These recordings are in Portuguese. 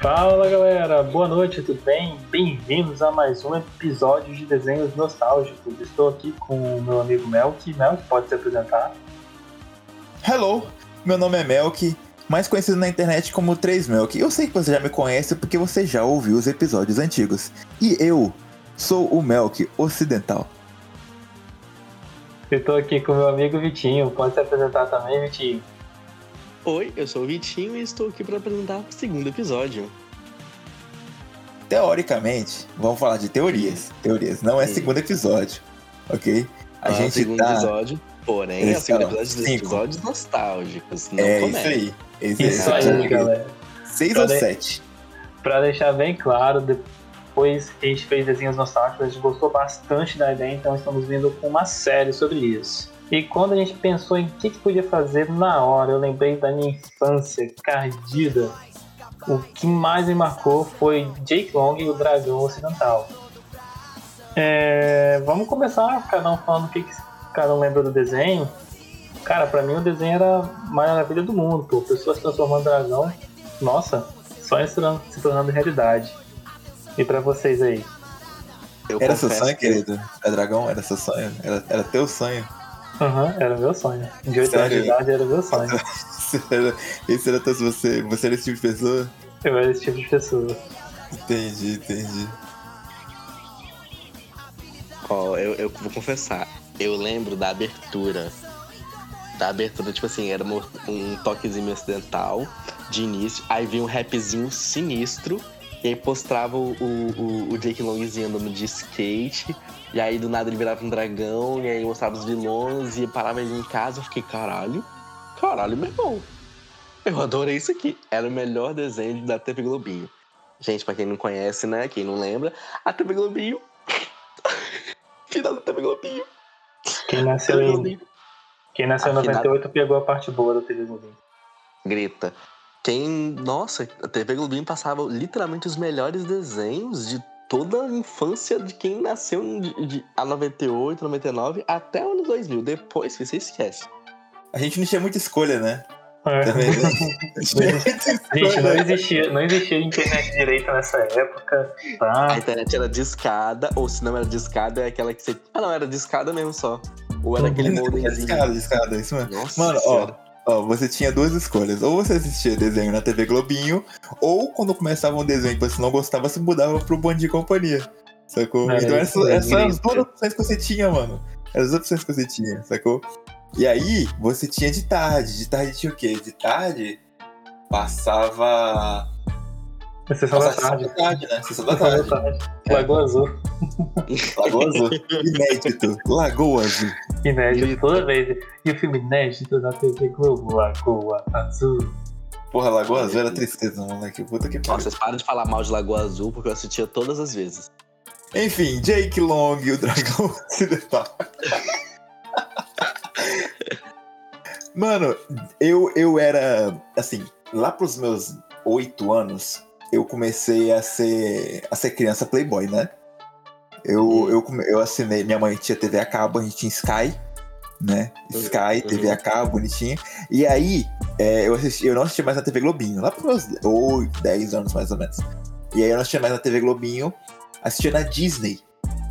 Fala galera, boa noite, tudo bem? Bem-vindos a mais um episódio de Desenhos Nostálgicos. Estou aqui com o meu amigo Melk. Melk, pode se apresentar? Hello, meu nome é Melk, mais conhecido na internet como 3Melk. Eu sei que você já me conhece porque você já ouviu os episódios antigos. E eu sou o Melk Ocidental. Estou aqui com o meu amigo Vitinho. Pode se apresentar também, Vitinho? Oi, eu sou o Vitinho e estou aqui para apresentar o segundo episódio. Teoricamente, vamos falar de teorias. Teorias, não é Sim. segundo episódio, ok? A Ah, o gente segundo tá. episódio, porém, é o segundo episódio dos cinco. episódios nostálgicos, não É isso aí. Esse, Isso esse aí, galera. Seis Pra ou de- sete? Pra deixar bem claro, depois que a gente fez desenhos nostálgicos, a gente gostou bastante da ideia, então estamos vindo com uma série sobre isso. E quando a gente pensou em o que, que podia fazer na hora, eu lembrei da minha infância cardida. O que mais me marcou foi Jake Long e o Dragão Ocidental. É, vamos começar, cada um falando o que, que cada um lembra do desenho. Cara, pra mim o desenho era a maravilha do mundo, pô. Pessoas transformando em dragão. Nossa, se tornando, se tornando realidade. E pra vocês aí? Eu Era seu sonho, que- querido? É dragão? Era seu sonho? Era, era teu sonho? Aham, era meu sonho. De 8 anos de idade era meu sonho. Esse era, esse era teu, você, você era esse tipo de pessoa? Eu era esse tipo de pessoa. Entendi, entendi. Ó, eu, eu vou confessar, eu lembro da abertura. Da abertura, tipo assim, era um, um toquezinho ocidental de início, aí vinha um rapzinho sinistro, e aí postrava o, o, o Jake Longzinho andando de skate, e aí do nada ele virava um dragão, e aí mostrava os vilões, e parava ele em casa, eu fiquei, caralho, caralho, meu irmão. Eu adorei isso aqui. Era o melhor desenho da TV Globinho. Gente, pra quem não conhece, né, quem não lembra, a TV Globinho Final da TV Globinho. Quem nasceu em, quem nasceu em Afinal- 98 pegou a parte boa da TV Globinho. Grita. Quem. Nossa, a TV Globinho passava literalmente os melhores desenhos de toda a infância de quem nasceu de, de, a 98, 99 até os anos 2000. Depois que você esquece. A gente não tinha muita escolha, né? É. Também, né? Gente, não existia, não existia internet direita nessa época. A Tá? internet era discada, ou se não era discada, é aquela que você. Ah, não, era discada mesmo só. Ou era aquele modemzinho. Escada, escada, isso mesmo. Nossa, Mano, senhora. ó, ó, você tinha duas escolhas. Ou você assistia desenho na TV Globinho, ou quando começava um desenho que você não gostava, você mudava pro Bom Dia e Companhia. Sacou? É, então essas, é essas as duas opções que você tinha, mano. As opções que você tinha, sacou? E aí, você tinha de tarde. De tarde tinha o quê? De tarde passava. Sessão da tarde. Sessão da tarde, né? Sessão da Sessão da tarde. tarde. Lagoa Azul. Lagoa Azul. Inédito. Lagoa Azul. Inédito toda vez. E o filme inédito da TV Globo, Lagoa Azul. Porra, Lagoa Azul era tristeza, moleque. Puta que Nossa, pariu. vocês param de falar mal de Lagoa Azul porque eu assistia todas as vezes. Enfim, Jake Long, o dragão ocidental. Mano, eu, eu era. Assim, lá pros meus oito anos, eu comecei a ser, a ser criança playboy, né? Eu, eu, eu assinei. Minha mãe tinha TV a cabo, a gente tinha Sky, né? Sky, Uhum. TV a cabo, bonitinha. E aí, é, eu, assisti, eu não assistia mais na TV Globinho, lá pros meus 8, 10 anos mais ou menos. E aí eu não assistia mais na TV Globinho, assistia na Disney.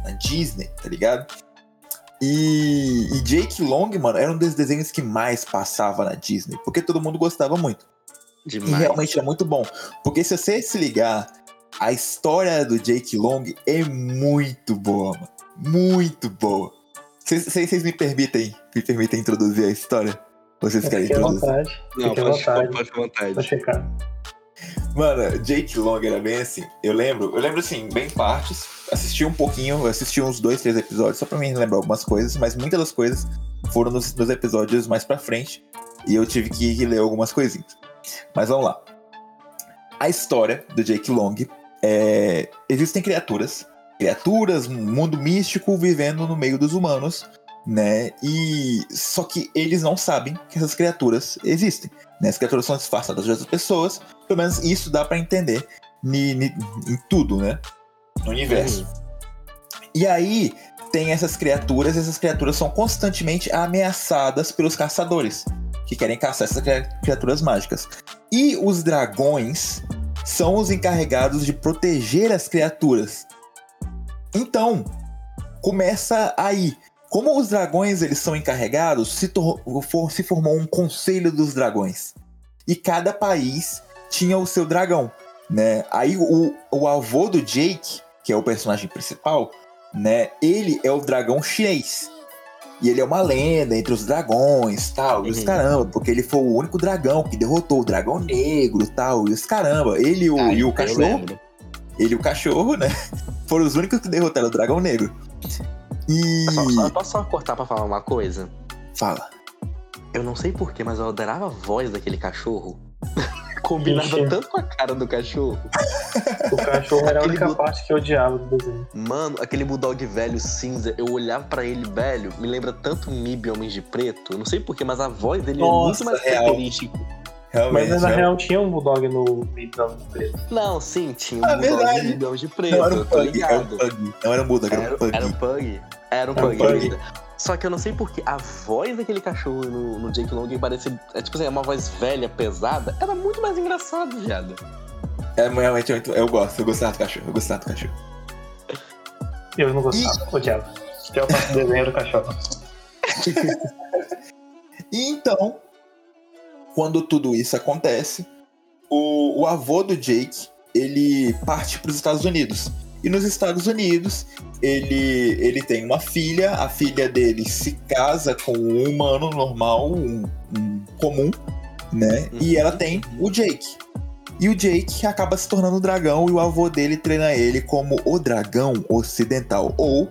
Na Disney, tá ligado? E, e Jake Long, mano, era um dos desenhos que mais passava na Disney, porque todo mundo gostava muito. E Demais. realmente é muito bom. Porque se você se ligar, a história do Jake Long é muito boa, mano. Muito boa. Vocês- me permitem, me permitem introduzir a história? Vocês querem Fique à introduzir? vontade. Não, Fique à pode, vontade. pode vontade. Vou checar. Mano, Jake Long era bem assim. Eu lembro, eu lembro assim, bem partes. Assisti um pouquinho, assisti uns dois, três episódios, só pra mim lembrar algumas coisas, mas muitas das coisas foram nos, nos episódios mais pra frente. E eu tive que reler algumas coisinhas. Mas vamos lá. A história do Jake Long é. Existem criaturas. Criaturas, mundo místico vivendo no meio dos humanos, né? E. Só que eles não sabem que essas criaturas existem. Né? As criaturas são disfarçadas de outras pessoas. Pelo menos isso dá pra entender ni- ni- em tudo, né? No universo. E aí tem essas criaturas, e essas criaturas são constantemente ameaçadas pelos caçadores, que querem caçar essas cri- criaturas mágicas. E os dragões são os encarregados de proteger as criaturas. Então, começa aí. Como os dragões eles são encarregados, se, for, se formou um conselho dos dragões. E cada país tinha o seu dragão, né? Aí o, o avô do Jake, que é o personagem principal, né? Ele é o dragão chinês. E ele é uma lenda entre os dragões, tal, e os uhum. caramba, porque ele foi o único dragão que derrotou o dragão negro, tal, e os caramba. Ele e o, ah, e o cachorro, ele e o cachorro, né? Foram os únicos que derrotaram o dragão negro. E. Só, só, posso só cortar pra falar uma coisa? Fala. Eu não sei porquê, mas eu adorava a voz daquele cachorro. Combinava Ixi. tanto com a cara do cachorro. O cachorro era a única bu... parte que eu odiava do desenho. Mano, aquele bulldog velho cinza, eu olhava para ele velho, me lembra tanto Mib Homens de Preto. Eu não sei porquê, mas a voz dele Nossa, é muito mais característica. Realmente, mas na real tinha um bulldog no Mib Homens de Preto. Não, sim, tinha um ah, bulldog verdade. no Mib Homens de Preto. Não, era um pug, era um pug. Não era um bulldog, era, era um pug. Era um pug. Era um pug. Era um pug. Só que eu não sei porque a voz daquele cachorro no, no Jake Long parece. É tipo assim, é uma voz velha, pesada. Era muito mais engraçado, viado. É realmente muito. Eu gosto, eu gostava do cachorro, eu gostava do cachorro. Eu não gostava, e... odiava. Até eu faço desenho do cachorro. e então, quando tudo isso acontece, o, o avô do Jake ele parte para os Estados Unidos. E nos Estados Unidos, ele, ele tem uma filha, a filha dele se casa com um humano normal, um, um comum, né? E ela tem o Jake. E o Jake acaba se tornando um dragão e o avô dele treina ele como o dragão ocidental. Ou,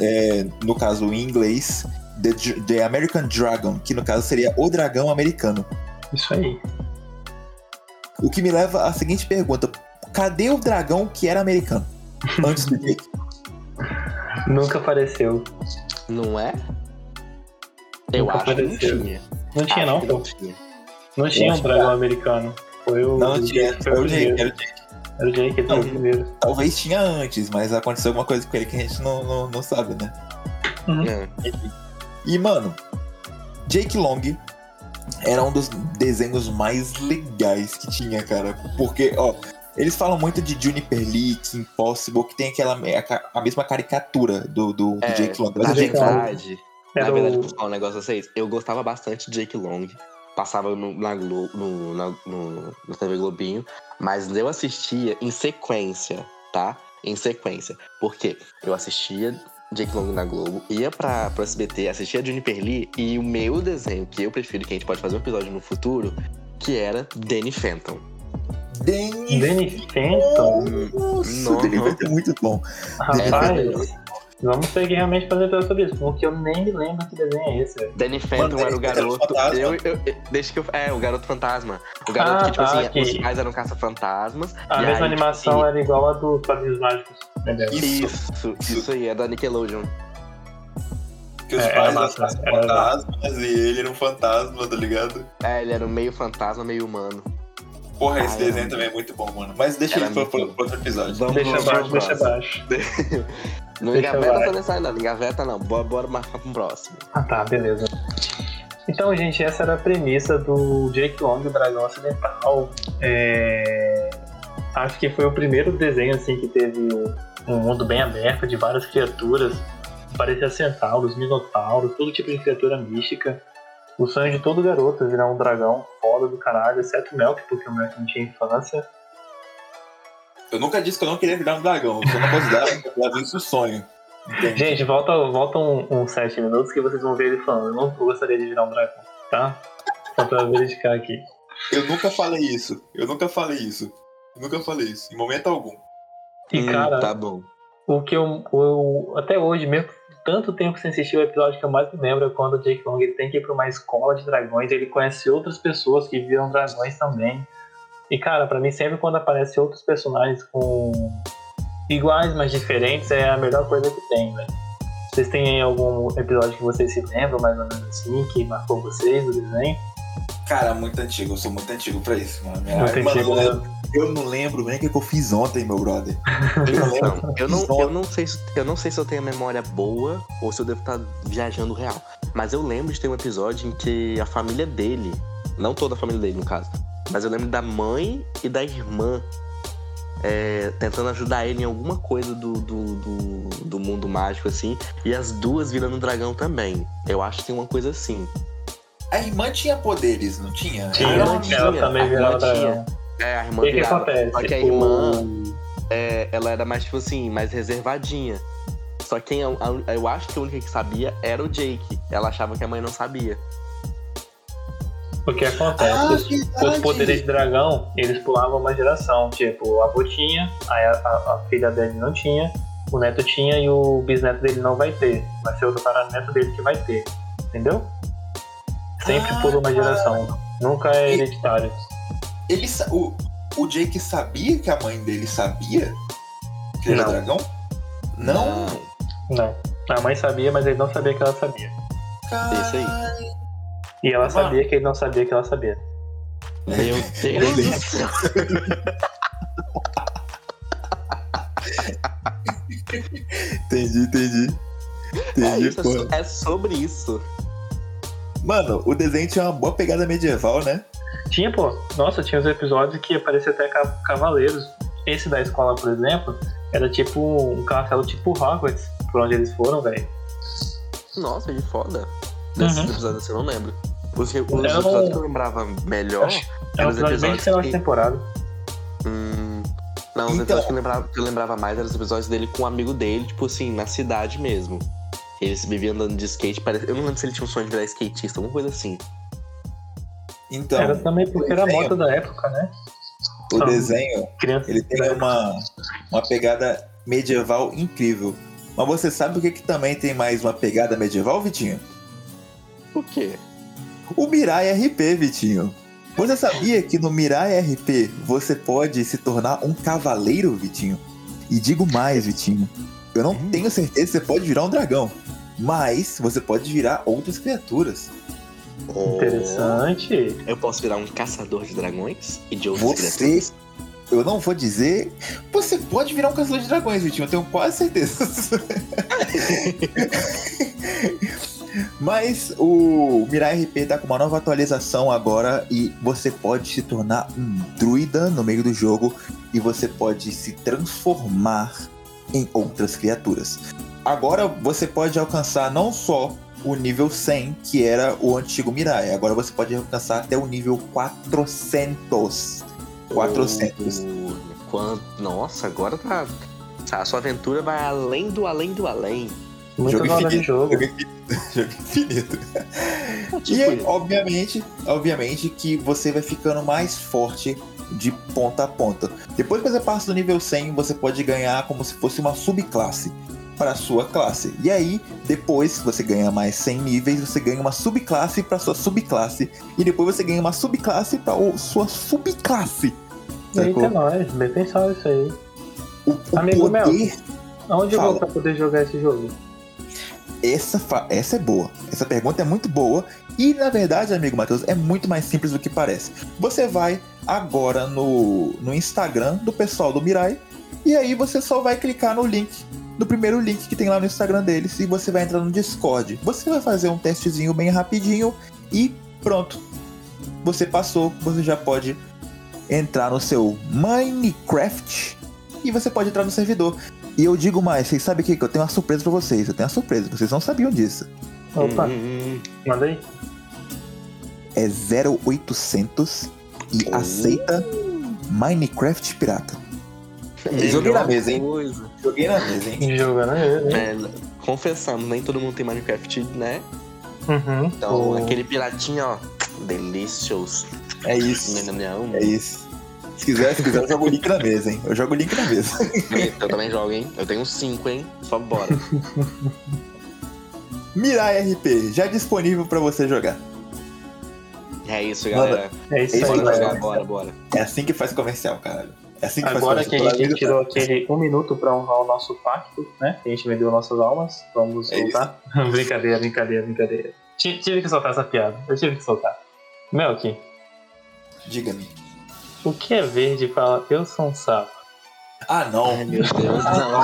é, no caso em inglês, the, the American Dragon, que no caso seria o dragão americano. Isso aí. O que me leva à seguinte pergunta: cadê o dragão que era americano? Antes do Jake. Nunca apareceu. Não é? Eu Nunca acho apareceu. que não tinha. Não tinha, não, Não tinha, não tinha um dragão americano. Foi o. Não tinha, foi, o Jake. Era o Jake. Era o Jake, ele não, o primeiro. Talvez tinha antes, mas aconteceu alguma coisa com ele que a gente não, não, não sabe, né? Uhum. É. E, mano, Jake Long era um dos desenhos mais legais que tinha, cara. Porque, ó, eles falam muito de Juniper Lee, Kim Possible, que tem aquela a, mesma caricatura do, do, é, do Jake Long. Na verdade, é na verdade, vou falar um negócio a vocês. Eu gostava bastante de Jake Long. Passava no, na, Glo, no, na, no, no TV Globinho. Mas eu assistia em sequência, tá? Em sequência. Por quê? Eu assistia Jake Long na Globo, ia pra, pro SBT, assistia Juniper Lee e o meu desenho, que eu prefiro, que a gente pode fazer um episódio no futuro, que era Danny Phantom. Danny, Danny Phantom. Nossa, o Danny Phantom é muito bom. Rapaz, vamos ter que realmente fazer tudo sobre isso, porque eu nem me lembro que desenho é esse. Danny Phantom Mano, era o garoto. Eu, eu, eu, deixa que eu. É, o garoto fantasma. O garoto ah, que, tipo tá, assim, que... os pais eram caça-fantasmas. A mesma aí, animação era igual a do Padrinhos Mágicos. Isso, isso, isso aí, é da Nickelodeon. Que os é, pais eram fantasmas e ele era um fantasma, tá ligado? É, ele era meio fantasma, meio humano. Porra, esse desenho também é muito bom, mano. Mas deixa ele pro, outro episódio. Vamos deixa abaixo, deixa abaixo. não engaveta nessa não, não engaveta não. Bora, bora marcar pro próximo. Ah tá, beleza. Então, gente, essa era a premissa do Jake Long, o Dragão Ocidental. É... Acho que foi o primeiro desenho assim que teve um mundo bem aberto de várias criaturas. Parecia centauros, minotauros, todo tipo de criatura mística. O sonho de todo garoto é virar um dragão foda do caralho, exceto o Melk, porque o Melk não tinha infância. Eu nunca disse que eu não queria virar um dragão, eu só não considero isso sonho. Entendi. Gente, volta, volta uns um, um sete minutos que vocês vão ver ele falando. Eu não gostaria de virar um dragão, tá? Só pra verificar aqui. Eu nunca falei isso. Eu nunca falei isso. Eu nunca falei isso, em momento algum. E, cara, hum, tá bom. o que eu, eu, até hoje, mesmo tanto tempo sem assistir o episódio que eu mais me lembro é quando o Jake Long ele tem que ir para uma escola de dragões, ele conhece outras pessoas que viram dragões também. E cara, para mim sempre quando aparece outros personagens com iguais, mas diferentes, é a melhor coisa que tem, velho. Vocês têm algum episódio que vocês se lembram, mais ou menos assim, que marcou vocês o desenho? Cara, muito antigo, eu sou muito antigo pra isso, mano. Muito mano, antigo, né? Eu não lembro nem o que, eu fiz ontem, meu brother. Eu não, lembro, eu, não, eu, não sei se, eu não sei se eu tenho a memória boa ou se eu devo estar viajando real. Mas eu lembro de ter um episódio em que a família dele, não toda a família dele no caso, Mas eu lembro da mãe e da irmã é, tentando ajudar ele em alguma coisa do, do, do, do, mundo mágico, assim. E as duas virando um dragão também. Eu acho que tem uma coisa assim. A irmã tinha poderes, não tinha? Tinha, A irmã tinha, ela também a irmã virava tinha. dragão. É, a irmã O que, que virava. acontece? Só que a O- irmã, é, ela era mais, tipo assim, mais reservadinha. Só que quem, a- a- eu acho que a única que sabia era o Jake. Ela achava que a mãe não sabia. O que acontece? Ah, os, os poderes de dragão, eles pulavam uma geração. Tipo, o avô tinha, aí a, a- a filha dele não tinha, o neto tinha e o bisneto dele não vai ter. Vai ser outro neto dele que vai ter. Entendeu? Sempre Ah, pula uma geração. Nunca é hereditário. Ele, sa- o, o Jake sabia que a mãe dele sabia que ele era Não. dragão? Não. Não. A mãe sabia, mas ele não sabia que ela sabia. Isso aí. E ela Ah. sabia que ele não sabia que ela sabia. Meu Deus do céu. Entendi, entendi. É, Entendi, isso, é é sobre isso. Mano, o desenho tinha uma boa pegada medieval, né? Tinha, pô. Nossa, tinha os episódios que aparecia até ca- cavaleiros. Esse da escola, por exemplo, era tipo um castelo tipo Hogwarts, por onde eles foram, velho. Nossa, que foda. Desses Uhum. episódios assim, eu não lembro. Os, que- os Era um- episódios que eu lembrava melhor. Acho- É um eram os episódio bem episódios final de que- temporada. Hum, não, os Então- episódios que eu, lembrava, que eu lembrava mais eram os episódios dele com um amigo dele, tipo assim, na cidade mesmo. Eles viviam andando de skate, parece... eu não lembro se ele tinha um sonho de virar skatista, alguma coisa assim. Então, era também porque era a moda da época, né? o Ah. desenho, Criança. ele tem uma, uma pegada medieval incrível. Mas você sabe o que, que também tem mais uma pegada medieval, Vitinho? Por quê? O Mirai RP, Vitinho. Você sabia que no Mirai RP você pode se tornar um cavaleiro, Vitinho? E digo mais, Vitinho. Eu não tenho certeza se você pode virar um dragão. Mas você pode virar outras criaturas. Interessante. Eu posso virar um caçador de dragões e de outras Você. criaturas? Eu não vou dizer. Você pode virar um caçador de dragões, Vitinho. Eu tenho quase certeza. Mas o Mirai RP tá com uma nova atualização agora e você pode se tornar um druida no meio do jogo e você pode se transformar em outras criaturas. Agora você pode alcançar não só o nível 100, que era o antigo Mirai, agora você pode alcançar até o nível 400. 400. Oh, quanto... Nossa, agora tá... A sua aventura vai além do além do além. Muito Jogo infinito, jogo. Jogo infinito. Jogo infinito. É tipo E obviamente, obviamente que você vai ficando mais forte de ponta a ponta. Depois que você passa do nível 100, você pode ganhar como se fosse uma subclasse para sua classe. E aí, depois que você ganha mais 100 níveis, você ganha uma subclasse para sua subclasse e depois você ganha uma subclasse para sua subclasse. Eita, Sacou? nós. Bem pensado isso aí. O, o Amigo poder Aonde eu Fala. vou pra poder jogar esse jogo? Essa, fa- essa é boa. Essa pergunta é muito boa. E na verdade, amigo Matheus, é muito mais simples do que parece. Você vai agora no, no Instagram do pessoal do Mirai. E aí você só vai clicar no link. No primeiro link que tem lá no Instagram deles. E você vai entrar no Discord. Você vai fazer um testezinho bem rapidinho. E pronto. Você passou. Você já pode entrar no seu Minecraft. E você pode entrar no servidor. E eu digo mais, vocês sabem o que? Eu tenho uma surpresa pra vocês. Eu tenho uma surpresa, vocês não sabiam disso. Opa, Hum, hum, manda aí. É 0800 e aceita Minecraft Pirata. hum. Joguei na mesa, hein? coisa. Joguei na mesa, hein? Jogando ele, hein? É, confessamos, nem todo mundo tem Minecraft, né? Uhum. Então, aquele piratinha, ó, delicious. É isso. Nham. É isso. Se quiser, se quiser, eu jogo o link na mesa, hein? Eu jogo o link na mesa. Eu também jogo, hein? Eu tenho cinco, hein? Só bora. Mirai RP, já disponível pra você jogar. É isso, galera. É isso Esse aí, vai Bora galera. bora, bora. É assim que faz comercial, caralho. É assim que Agora faz que a gente tirou aquele um minuto pra honrar o nosso pacto, né? Que a gente vendeu nossas almas, vamos É soltar. brincadeira, brincadeira, brincadeira. Ti- Tive que soltar essa piada. Eu tive que soltar. Melk, Diga-me. o que é verde e fala eu sou um sapo? Ah, não. Ai, meu Deus, não.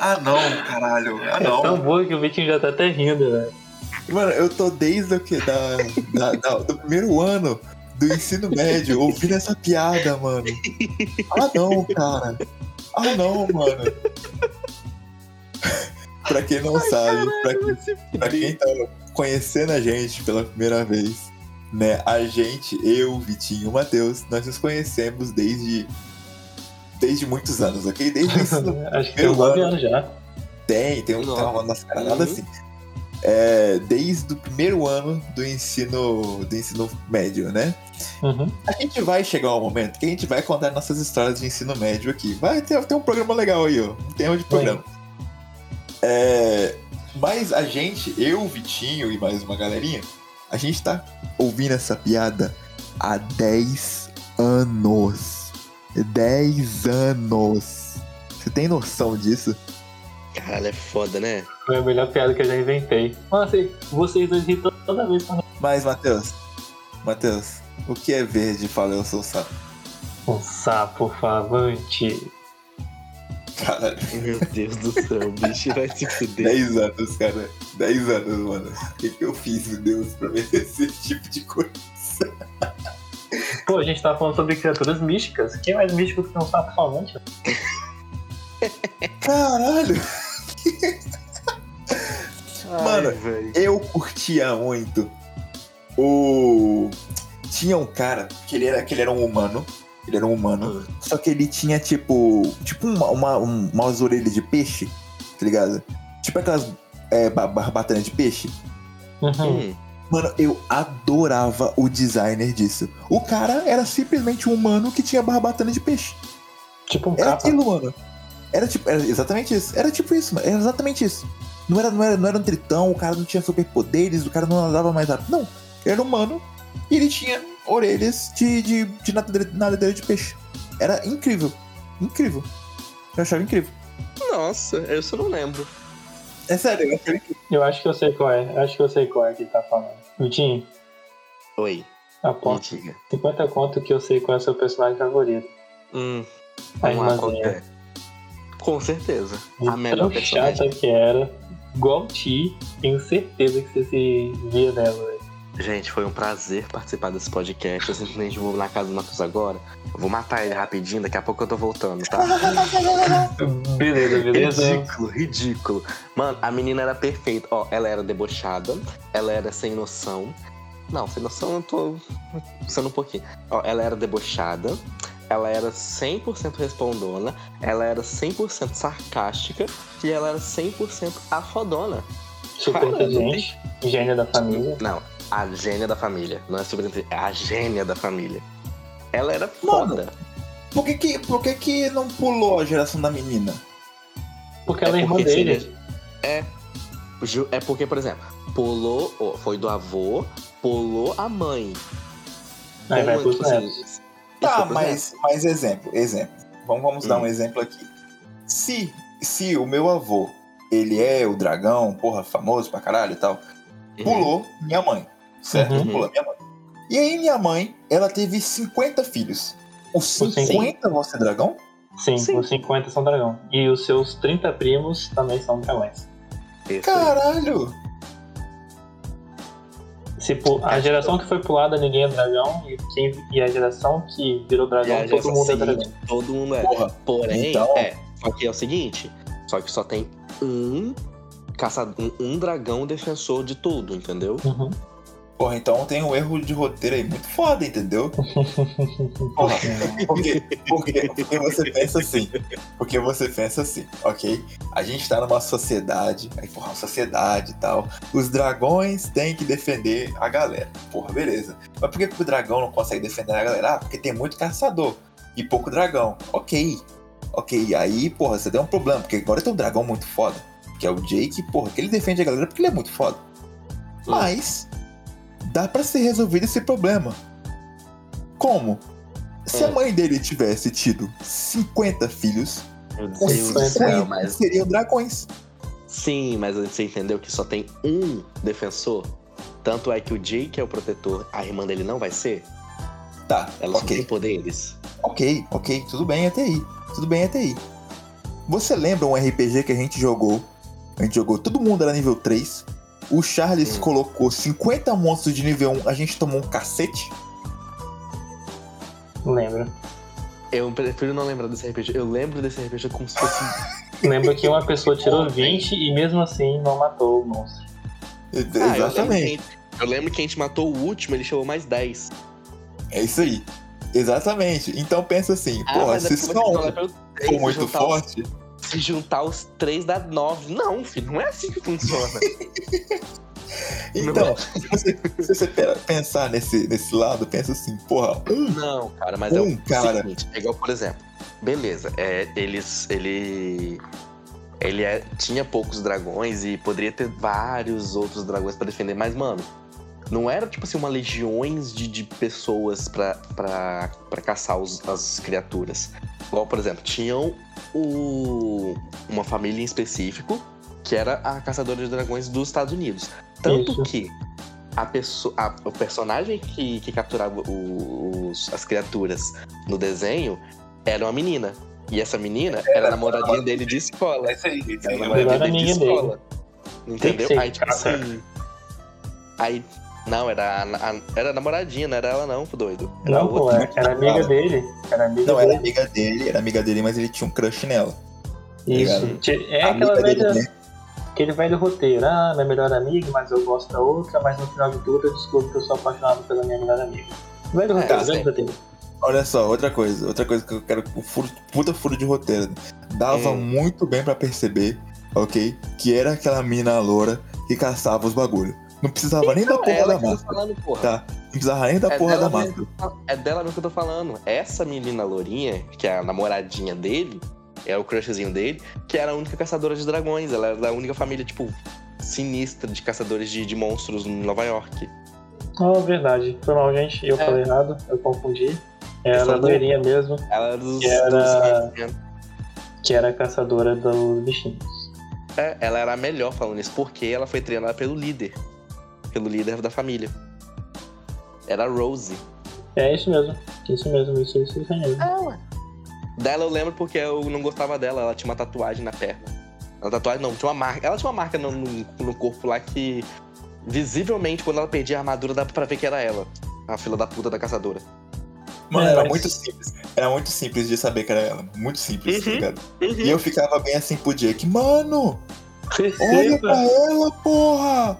Ah, não, caralho. Ah, É tão não. boa que o Vitinho já tá até rindo, velho. Mano, eu tô desde o que? Da, da- da- do primeiro ano do ensino médio ouvindo essa piada, mano. Ah não, cara. Ah não, mano. pra quem não sabe, pra quem Pra quem tá conhecendo a gente pela primeira vez, né? A gente, eu, Vitinho e o Matheus, nós nos conhecemos desde. Desde muitos anos, ok? Desde o ensino. Acho que tem uns Eu 9 amo. anos já. Tem, tem, um, tem uma nossa cara, nada Uhum. assim. É, desde o primeiro ano do ensino, do ensino médio, né? Uhum. A gente vai chegar um momento que a gente vai contar nossas histórias de ensino médio aqui. Vai ter, ter um programa legal aí, ó. Um tema de programa. É, mas a gente, eu, o Vitinho e mais uma galerinha, a gente tá ouvindo essa piada há 10 anos. 10 anos. Você tem noção disso? Caralho, é foda, né? Foi a melhor piada que eu já inventei. Nossa, vocês dois ri toda vez quando Mas, Matheus, Matheus, o que é verde? Fala, eu sou o sapo. um sapo favante. Cara, Meu Deus do céu, o bicho vai se fuder. 10 anos, cara. 10 anos, mano. O que, que eu fiz, meu Deus, pra merecer esse tipo de coisa? Pô, a gente tava falando sobre criaturas místicas. Quem é mais místico que um sapo favante? Caralho! Mano. Eu curtia muito o. Tinha um cara que ele era, que ele era um humano. Ele era um humano. Só que ele tinha tipo. Tipo uma, uma, um- umas orelhas de peixe, tá ligado? Tipo aquelas é, ba- barbatanas de peixe. Uhum. Hum, Mano, eu adorava o designer disso. O cara era simplesmente um humano que tinha barbatana de peixe. Tipo um Era capa. aquilo, mano. Era tipo, era exatamente isso. Era tipo isso, mano. Era exatamente isso. Não era, não era, não era um tritão, o cara não tinha superpoderes, o cara não andava mais rápido. Não. Ele era humano e ele tinha orelhas de, de, de nadadeira, de peixe. Era incrível. Incrível. Eu achava incrível. Nossa, eu só não lembro. É sério, eu achava incrível. Eu acho que eu sei qual é. Eu acho que eu sei qual é que ele tá falando. Vitinho, Oi, me aposto diga. 50 conto que eu sei qual é o seu personagem favorito. Hum, A irmãzinha. é? Com certeza. A melhor tão chata personagem. que era. Igual Ti, tenho certeza que você se via nela, velho. Gente, foi um prazer participar desse podcast. Eu simplesmente vou na casa do Matheus agora. Vou matar ele rapidinho, daqui a pouco eu tô voltando, tá? Beleza, beleza? Ridículo, ridículo. Mano, a menina era perfeita. Ó, ela era debochada, ela era sem noção. Não, sem noção eu tô sendo um pouquinho. Ó, ela era debochada, ela era 100% respondona, ela era 100% sarcástica e ela era 100% afodona. Super Cara, gênio da família. Não, a gênia da família. Não é sobre é a gênia da família. Ela era Mano. foda. Por que que, por que que não pulou a geração da menina? Porque ela é, É irmã dele. ele- É. É porque, por exemplo, pulou, ó, foi do avô, pulou a mãe. Aí vai pros tipo assim, netos. Tá, mas, mas exemplo, exemplo. Vamos, vamos dar Hum. um exemplo aqui. Se, se o meu avô, ele é o dragão, porra, famoso pra caralho e tal, netos. pulou minha mãe, certo? Uhum. Pulou minha mãe. E aí minha mãe, ela teve 50 filhos. Os Sim. 50 vão ser dragão? Sim, Sim. os 50 são dragão. E os seus 30 primos também são dragões. Caralho! Se pu- a geração que foi pulada, ninguém é dragão. E, quem, e a geração que virou dragão, todo geração mundo é dragão. Todo mundo é. Porra, Porém, Então- é. Só que é o seguinte: só que só tem um caçador, um, um dragão defensor de tudo, entendeu? Uhum. Porra, então tem um erro de roteiro aí muito foda, entendeu? Porra, porque, porque, porque você pensa assim. Porque você pensa assim, ok? A gente tá numa sociedade, aí, porra, uma sociedade e tal. Os dragões têm que defender a galera. Porra, beleza. Mas por que, que o dragão não consegue defender a galera? Ah, porque tem muito caçador e pouco dragão. Ok. Ok, aí, porra, você tem um problema, porque agora tem um dragão muito foda. Que é o Jake, porra, que ele defende a galera porque ele é muito foda. Mas dá pra ser resolvido esse problema. Como? Se a É. mãe dele tivesse tido 50 filhos, os Deus do 50 céu, mas. seriam dragões. Sim, mas você entendeu que só tem um defensor? Tanto é que o Jake é o protetor, a irmã dele não vai ser? Tá, Ela só tem poderes. ok, ok, tudo bem até aí. Tudo bem até aí. Você lembra um RPG que a gente jogou? A gente jogou, todo mundo era nível 3. O Charles Hum. colocou 50 monstros de nível 1, a gente tomou um cacete? Lembro. Eu prefiro não lembrar desse RPG. Eu lembro desse RPG como se fosse. Lembro que uma pessoa tirou 20 e mesmo assim não matou o monstro. E- Ah, eu lembro Exatamente. que- Eu lembro que a gente matou o último, ele chamou mais 10. É isso aí. Exatamente. Então pensa assim, Ah, porra, mas é se só um for muito juntar os- forte, Se juntar os três dá 9. Não, filho, não é assim que funciona. então, se você, pensar nesse, nesse lado, pensa assim, porra, um, Não, cara, mas é Um, o cara. seguinte, é igual, por exemplo, beleza, é, eles, ele, ele é- tinha poucos dragões e poderia ter vários outros dragões pra defender, mas, mano, não era, tipo assim, uma legiões de, de pessoas pra caçar os- as criaturas. Igual, por exemplo, tinham o, uma família em específico, que era a caçadora de dragões dos Estados Unidos. Tanto Isso. que a pessoa, a- o personagem que, que capturava o- os- as criaturas no desenho era uma menina. E essa menina era a namoradinha dele de escola. isso aí. Era a Melhor namoradinha dele de escola. Tem Entendeu? Aí, tipo assim. Aí. Não, era a, a- era a namoradinha, não era ela não, doido. Era Não, pô, outra. era, era amiga dele. Era amiga Não, era dele. amiga dele, era amiga dele, mas ele tinha um crush nela. Isso. ligado? Ti- É A aquela amiga dele, velha, né? aquele velho roteiro. Ah, minha melhor amiga, mas eu gosto da outra, mas no final de tudo eu descubro que eu sou apaixonado pela minha melhor amiga. Velho É, roteiro, velho roteiro. Olha só, outra coisa, outra coisa que eu quero, o furo, puta furo de roteiro. Dava Hum. muito bem pra perceber, ok? Que era aquela mina loura que caçava os bagulho. Não precisava nem da Então, porra ela da que eu tô máscara, falando, porra. tá? Não precisava nem da É porra da dela máscara. mesmo. É dela mesmo que eu tô falando. Essa menina lourinha, que é a namoradinha dele, é o crushzinho dele, que era a única caçadora de dragões. Ela era da única família, tipo, sinistra de caçadores de, de monstros em Nova York. Oh, verdade. Foi mal, gente. Eu É. falei errado, eu confundi. Era a falou- loirinha mesmo, Ela era dos. Que era- dos- que era a caçadora dos bichinhos. É, ela era a melhor falando isso, porque ela foi treinada pelo líder. Pelo líder da família. Era a Rose. É isso mesmo. Isso mesmo, isso, isso, isso mesmo. É, ué. Dela eu lembro porque eu não gostava dela, ela tinha uma tatuagem na perna. Uma tatuagem não, tinha uma marca. Ela tinha uma marca no, no, no corpo lá que visivelmente quando ela perdia a armadura dava pra ver que era ela. A fila da puta da caçadora. Mano, É, era mas- muito simples. Era muito simples de saber que era ela. Muito simples, tá Uhum. ligado? E eu ficava bem assim pro Jake, mano, olha pra ela, porra!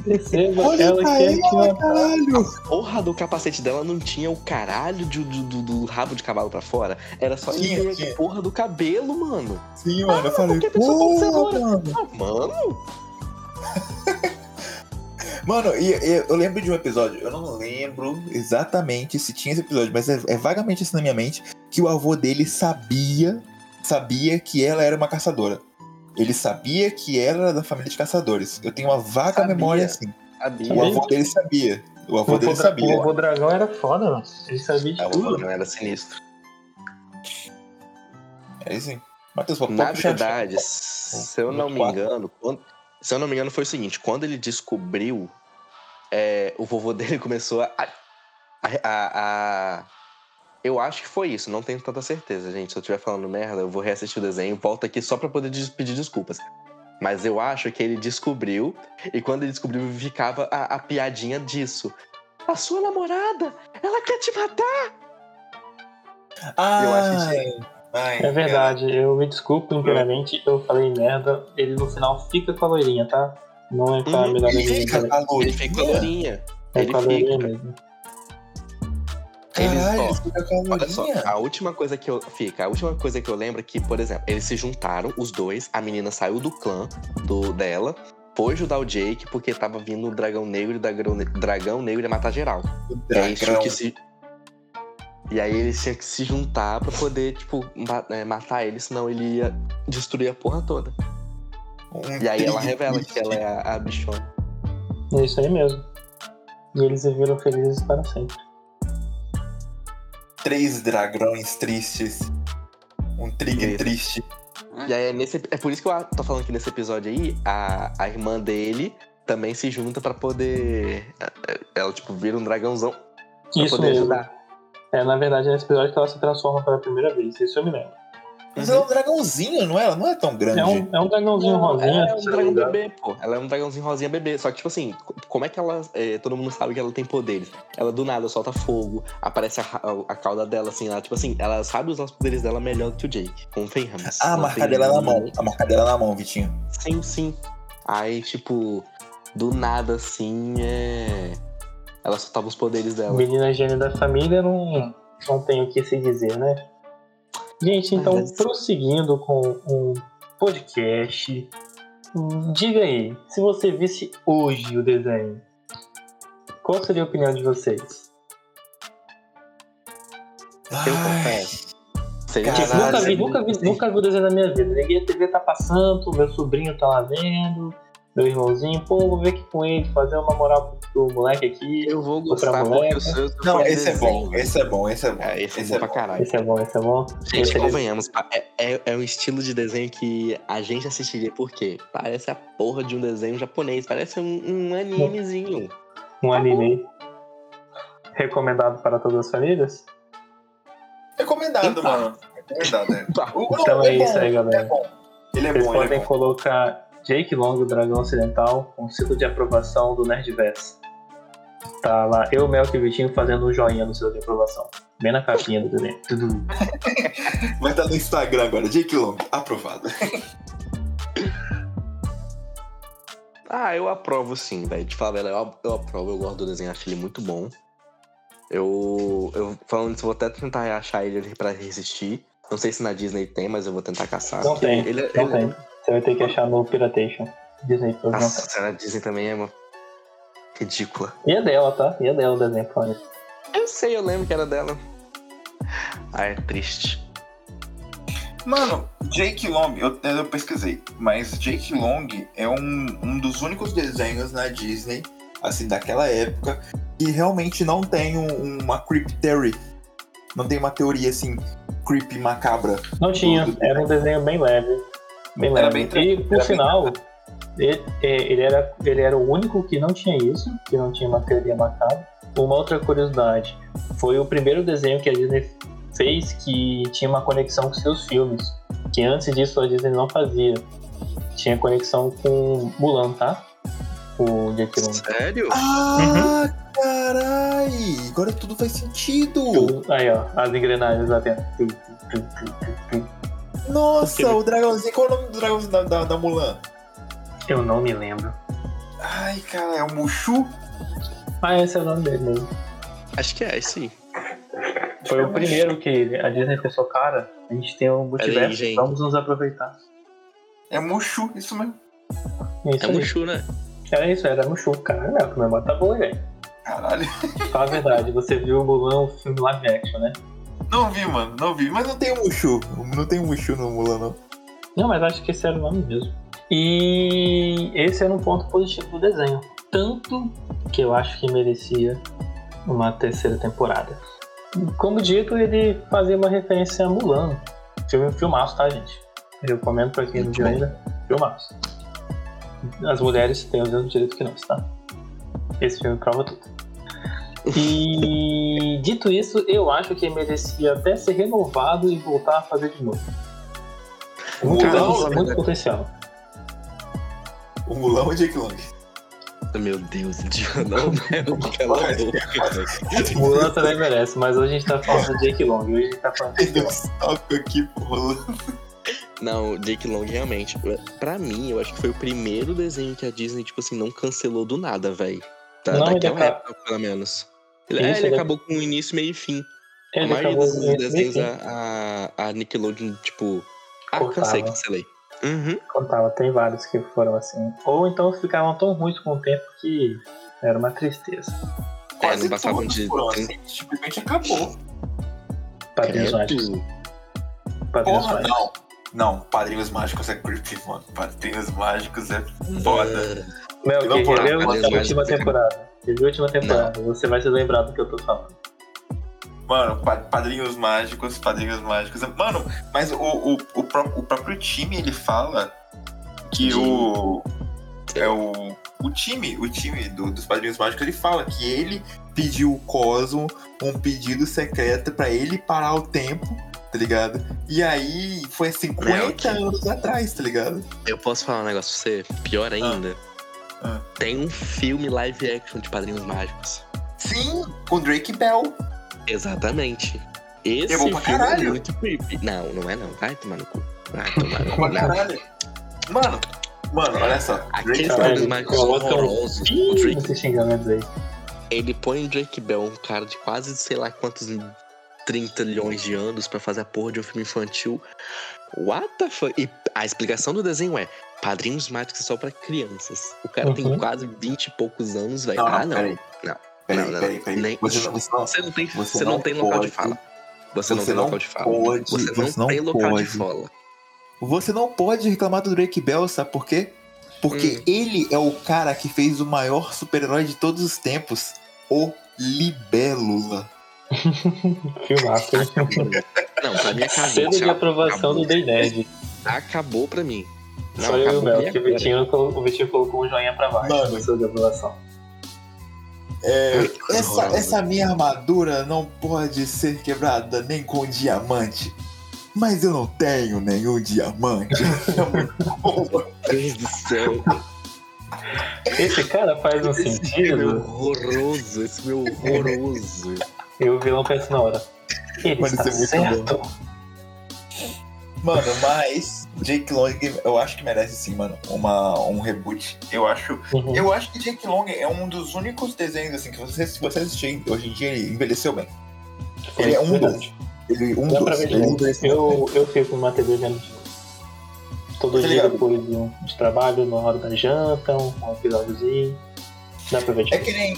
Perceba, Olha ela quer que ela, uma... caralho! Porra do capacete dela não tinha o caralho de- do, do- do rabo de cavalo pra fora. Era só Tinha, ele a porra do cabelo, mano. Sim, mano, eu falei, a ser porra, loura." mano. Ah, mano. Mano, e, e eu lembro de um episódio, eu não lembro exatamente se tinha esse episódio, mas é, é vagamente isso na minha mente, que o avô dele sabia, sabia que ela era uma caçadora. Ele sabia que ela era da família de caçadores. Eu tenho uma vaga Sabia. memória assim. Sabia. O avô dele sabia. O avô O dele avô, sabia. o avô dragão era foda, mano. Ele sabia de Ah, o tudo. não era sinistro. É assim. Matheus, pode Na puxar- verdade, se eu não me engano, quando- se eu não me engano, foi o seguinte: quando ele descobriu, é, o vovô dele começou a, a, a- a- Eu acho que foi isso, não tenho tanta certeza, gente. Se eu estiver falando merda, eu vou reassistir o desenho, volto aqui só pra poder des- pedir desculpas. Mas eu acho que ele descobriu, e quando ele descobriu, ficava a, a piadinha disso. A sua namorada, ela quer te matar! Ah, Eu acho isso ai, É verdade, eu me desculpo inteiramente, eu falei merda. Ele no final fica com a loirinha, tá? Não é com a Uhum. melhor Ele fica com a Ele lourinha. fica lourinha. É ele com a loirinha fica. Eles, Caralho, ó, ele fica com a Olha só, a última coisa que eu. Fica, a última coisa que eu lembro é que, por exemplo, eles se juntaram, os dois, a menina saiu do clã do, dela, foi ajudar o Jake porque tava vindo o dragão negro e o dragão, dragão negro ia matar geral. E aí eles que se. E aí eles tinham que se juntar pra poder, tipo, ma- é, matar ele, senão ele ia destruir a porra toda. Um E aí ela revela que ela é a, a bichona. É isso aí mesmo. E eles viveram felizes para sempre. Três dragões tristes. Um trigo Isso. triste. E aí é, nesse, é por isso que eu tô falando que nesse episódio aí, a, a irmã dele também se junta pra poder. Ela, tipo, vira um dragãozão pra Isso poder mesmo. ajudar. É, na verdade, é nesse episódio que ela se transforma pela primeira vez, isso eu me lembro. Mas ela é um dragãozinho, não é? Ela não é tão grande. É um, é um dragãozinho Não, rosinha. ela é um dragão bebê, pô. Ela é um dragãozinho rosinha bebê. Só que, tipo assim, co- como é que ela. é, todo mundo sabe que ela tem poderes. Ela do nada solta fogo, aparece a, ra- a cauda dela, assim, ela, tipo assim, ela sabe usar os poderes dela melhor do que o Jake. Convenhamos. Ah, a marca dela é na mão. A marca dela é na mão, Vitinho. Sim, sim. Aí, tipo, do nada, assim, é. Ela soltava os poderes dela. Menina gênia da família, não, não tem o que se dizer, né? Gente, então, Mas- prosseguindo com um podcast, hum, diga aí, se você visse hoje o desenho, qual seria a opinião de vocês? Eu confesso. Seria Caralho, Tipo, nunca vi, é nunca vi, nunca vi o desenho na minha vida. Liguei a TV, tá passando, meu sobrinho tá lá vendo, meu irmãozinho, pô, vou ver aqui com ele, fazer uma moral pro, pro moleque aqui. Eu vou gostar porque eu sou Não, de esse é bom, esse é bom, esse é bom. É, esse, é bom pra caralho. Esse é bom, esse é bom. Gente, Esse é- convenhamos, é, é, é um estilo de desenho que a gente assistiria porque parece a porra de um desenho japonês, parece um, um animezinho. um anime recomendado para todas as famílias. Recomendado, Então. mano. Recomendado, é. Tá. O- Então é bom, isso aí, galera. Ele é bom. Ele é Vocês bom, ele podem é bom. colocar Jake Long, o Dragão Ocidental, com selo de aprovação do Nerdverse. Tá lá, eu, Melk e Vitinho fazendo um joinha no selo de aprovação. Bem na capinha do desenho. Vai estar no Instagram agora, Jake Long, aprovado. Ah, eu aprovo sim, velho. De falar, velho, eu, eu aprovo, eu gosto do desenho, acho ele muito bom. Eu, eu falando isso, vou até tentar achar ele pra resistir. Não sei se na Disney tem, mas eu vou tentar caçar. Não tem, Ele, não ele- tem. Você vai ter que achar no Piratation. Disney Plus. Nossa, a Disney também é uma ridícula. E é dela, tá? E é dela o desenho, isso. Eu sei, eu lembro que era dela. Ah, é triste. Mano, Jake Long, eu, eu pesquisei, mas Jake Long é um, um dos únicos desenhos na Disney, assim, daquela época, que realmente não tem um- uma creep theory. Não tem uma teoria, assim, creepy macabra. Não tinha, era um desenho bem leve. Bem Era bem e por era bem sinal, ele, é, ele era, ele era o único que não tinha isso, que não tinha uma teoria macabra. Uma outra curiosidade, foi o primeiro desenho que a Disney fez que tinha uma conexão com seus filmes. Que antes disso a Disney não fazia. Tinha conexão com Mulan, tá? O Jake Long. Sério? Ah, carai! Agora tudo faz sentido! Aí, ó, as engrenagens lá dentro. Nossa, Porque- o dragãozinho, qual é o nome do dragãozinho da, da, da Mulan? Eu não me lembro. Ai, cara, é o Mushu? Ah, esse é o nome dele mesmo. Acho que é, sim. Foi o primeiro que a Disney pensou, cara, a gente tem um multiverso, gente. vamos nos aproveitar. É Mushu, isso mesmo. Isso É aí. Mushu, né? Era isso, era Mushu. Cara, a memória tá boa, velho. Caralho. Fala a verdade, você viu o Mulan, o filme live action, né? Não vi, mano, não vi. Mas não tem o Mushu. Não tem o Mushu no Mulan, não. Não, mas acho que esse era o nome mesmo. E esse era um ponto positivo do desenho. Tanto que eu acho que merecia uma terceira temporada. Como dito, ele fazia uma referência a Mulan. Filme, filmaço, tá, gente? Eu recomendo pra quem não viu ainda. Filmaço. As mulheres têm os mesmos direitos que nós, tá? Esse filme prova tudo. E dito isso, eu acho que ele merecia até ser renovado e voltar a fazer de novo. Muito, Mulan, muito, verdade. potencial. O Mulan ou o Jake Long? Meu Deus, não, não, pela boca. Mulan também merece, mas hoje a gente tá falando do Jake Long. Hoje a gente tá falando de uns toques aqui Mulan. Não, Jake Long realmente. Pra mim, eu acho que foi o primeiro desenho que a Disney, tipo assim, não cancelou do nada, velho. Da, Não, ele daquela acaba- época, pelo menos. Ele, é, ele ele- acabou com início, meio e fim. a Ele maioria acabou dos desenhos, meio que a, a, a Nickelodeon, tipo. Ah, Cortava. cansei, cancelei. Uhum. contava, tem vários que foram assim. Ou então ficavam tão ruins com o tempo que era uma tristeza. É, não passavam de. foram assim, simplesmente acabou. Padrinhos mágicos. Padrinhos Porra, mágicos. não. Não, Padrinhos Mágicos é creepy, mano. Padrinhos Mágicos é foda. Mel, Não, que Padrinhos a última é- temporada. Reveu a última temporada. Você vai se lembrar do que eu tô falando. Mano, pa- Padrinhos Mágicos, Padrinhos Mágicos. Mano, mas o, o, o, pró- o próprio time, ele fala que o... É o... O time, o time do- dos Padrinhos Mágicos, ele fala que ele pediu o Cosmo um pedido secreto pra ele parar o tempo tá ligado? E aí foi 50 Não, que- anos atrás, tá ligado? Eu posso falar um negócio pra você? Pior ainda. Ah. Tem um filme live action de Padrinhos Mágicos. Sim, com Drake Bell. Exatamente. Esse É bom pra filme é caralho. muito creepy. Não, não é não. Vai tomar no cu. Vai tomar no cu. Caralho. Mano, mano, olha só. Aqueles Padrinhos Bell. Mágicos um horrorosos. Ih, Drake, esses xingamentos aí. ele põe o Drake Bell, um cara de quase sei lá quantos 30 milhões de anos pra fazer a porra de um filme infantil. What the fuck? E a explicação do desenho é Padrinhos Mágicos é só pra crianças. O cara tem Uhum. quase 20 e poucos anos, velho. Não, Ah, não, não. peraí. Não. Peraí, Não, não, peraí, peraí. nem- Você não, você tem, Você você não não tem local de pode- fala. Você, não você tem não local de fala. pode- você não, você não tem local de pode. fala. Você não pode reclamar do Drake Bell, sabe por quê? Porque Hum. ele é o cara que fez o maior super-herói de todos os tempos, o Libélula. Filmaço. Não, pra mim acabou. Selo de aprovação Acabou. do Day Nerd. Acabou pra mim. Não, Só eu e o acabou Mel, que o. Vitinho, o Vitinho colocou um joinha pra baixo Mano. no selo de aprovação. É, essa, essa minha armadura não pode ser quebrada nem com diamante. Mas eu não tenho nenhum diamante. É boa. Deus do céu. Esse cara faz um Esse é sentido horroroso. Esse é horroroso. E o vilão pensa na hora. Ele Mano, está é muito certo. Mano, mas Jake Long eu acho que merece sim, mano, uma, um reboot. Eu acho. Uhum. Eu acho que Jake Long é um dos únicos desenhos assim que você, se você assistir hoje em dia, ele envelheceu bem. Foi Ele é um verdade. dos. Ele, um Dá pra dos. ver de Ele envelheceu Eu, eu fico numa TV vendo de. Todo Tá dia ligado? depois do, de trabalho, na hora da janta, um episódiozinho. Dá pra ver de É que nem,